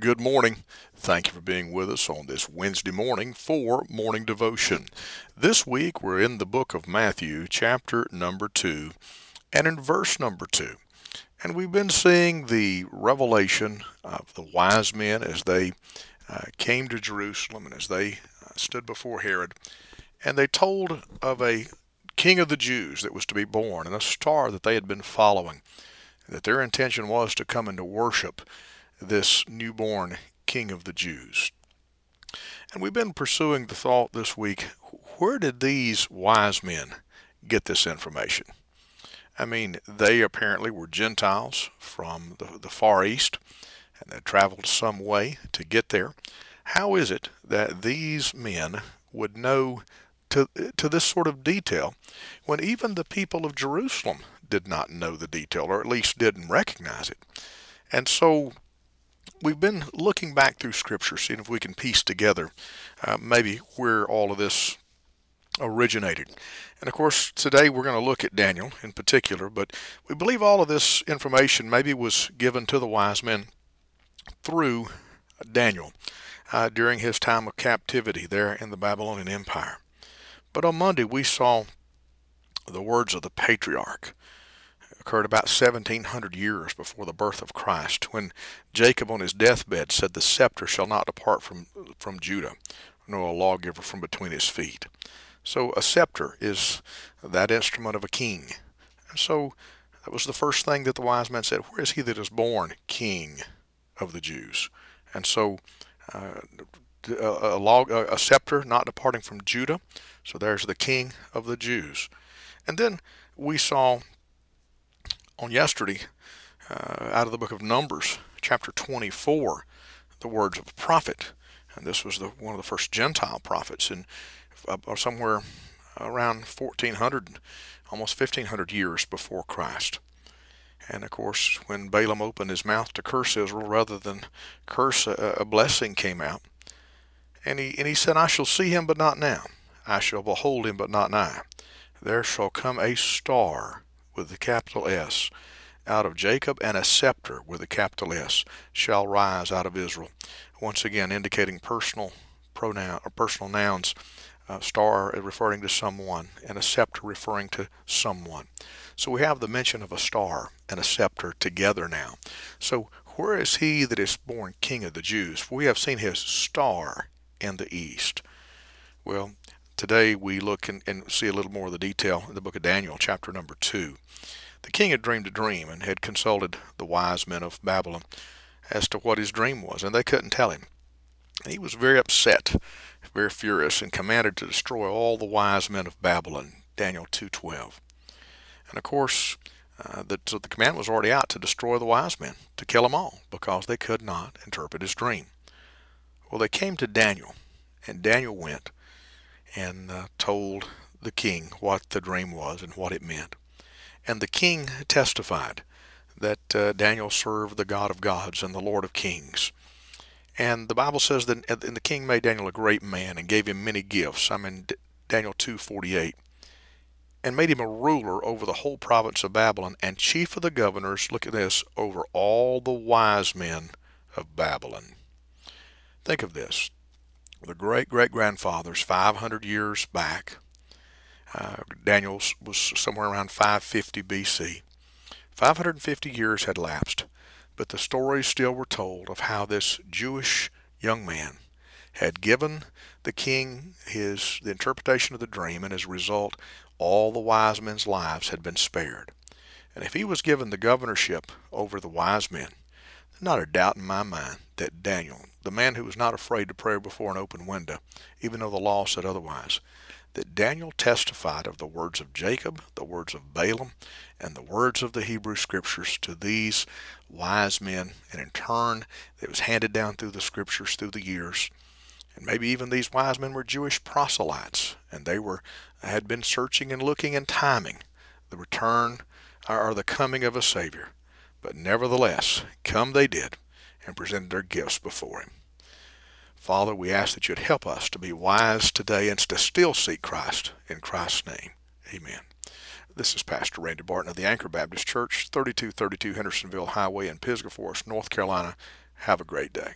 Good morning. Thank you for being with us on this Wednesday morning for morning devotion. This week we're in the book of Matthew, chapter number 2, and in verse number 2. And we've been seeing the revelation of the wise men as they uh, came to Jerusalem and as they uh, stood before Herod. And they told of a king of the Jews that was to be born and a star that they had been following. That their intention was to come and to worship this newborn king of the Jews. And we've been pursuing the thought this week where did these wise men get this information? I mean, they apparently were Gentiles from the, the Far East and they traveled some way to get there. How is it that these men would know to, to this sort of detail when even the people of Jerusalem did not know the detail or at least didn't recognize it? And so we've been looking back through Scripture, seeing if we can piece together uh, maybe where all of this originated. And of course, today we're going to look at Daniel in particular, but we believe all of this information maybe was given to the wise men through Daniel uh, during his time of captivity there in the Babylonian Empire. But on Monday we saw the words of the patriarch occurred about 1700 years before the birth of Christ, when Jacob on his deathbed said, The scepter shall not depart from, from Judah, nor a lawgiver from between his feet. So a scepter is that instrument of a king. And so that was the first thing that the wise men said, Where is he that is born king of the Jews? And so uh, a, log, a scepter not departing from Judah. So there's the king of the Jews. And then we saw on yesterday uh, out of the book of Numbers, chapter 24, the words of a prophet. And this was the, one of the first Gentile prophets in uh, somewhere around 1400, almost 1500 years before Christ. And of course, when Balaam opened his mouth to curse Israel rather than curse, a, a blessing came out. And he, and he said, I shall see him, but not now. I shall behold him, but not nigh. There shall come a star with the capital S out of Jacob, and a scepter with a capital S shall rise out of Israel. Once again, indicating personal pronoun or personal nouns. Uh, star referring to someone, and a scepter referring to someone. So we have the mention of a star and a scepter together now. So where is he that is born king of the Jews? We have seen his star in the east. Well, Today we look and, and, see a little more of the detail in the book of Daniel, chapter number 2. The king had dreamed a dream and had consulted the wise men of Babylon as to what his dream was, and they couldn't tell him. He was very upset, very furious, and commanded to destroy all the wise men of Babylon, Daniel 2.12. And of course, uh, the, so the command was already out to destroy the wise men, to kill them all, because they could not interpret his dream. Well, they came to Daniel, and Daniel went and uh, told the king what the dream was and what it meant. And the king testified that uh, Daniel served the God of gods and the Lord of kings. And the Bible says that and the king made Daniel a great man and gave him many gifts. I'm in Daniel 2:48. And made him a ruler over the whole province of Babylon and chief of the governors, look at this, over all the wise men of Babylon. Think of this the great great grandfathers 500 years back. Uh, Daniel was somewhere around 550 BC. 550 years had lapsed, but the stories still were told of how this Jewish young man had given the king his the interpretation of the dream, and as a result, all the wise men's lives had been spared. And if he was given the governorship over the wise men, not a doubt in my mind that Daniel, the man who was not afraid to pray before an open window, even though the law said otherwise, that Daniel testified of the words of Jacob, the words of Balaam, and the words of the Hebrew Scriptures to these wise men, and in turn, it was handed down through the Scriptures through the years. And maybe even these wise men were Jewish proselytes, and they were had been searching and looking and timing the return or the coming of a Savior. But nevertheless, come they did and presented their gifts before him. Father, we ask that you'd help us to be wise today and to still seek Christ in Christ's name. Amen. This is Pastor Randy Barton of the Anchor Baptist Church, 3232 Hendersonville Highway in Pisgah Forest, North Carolina. Have a great day.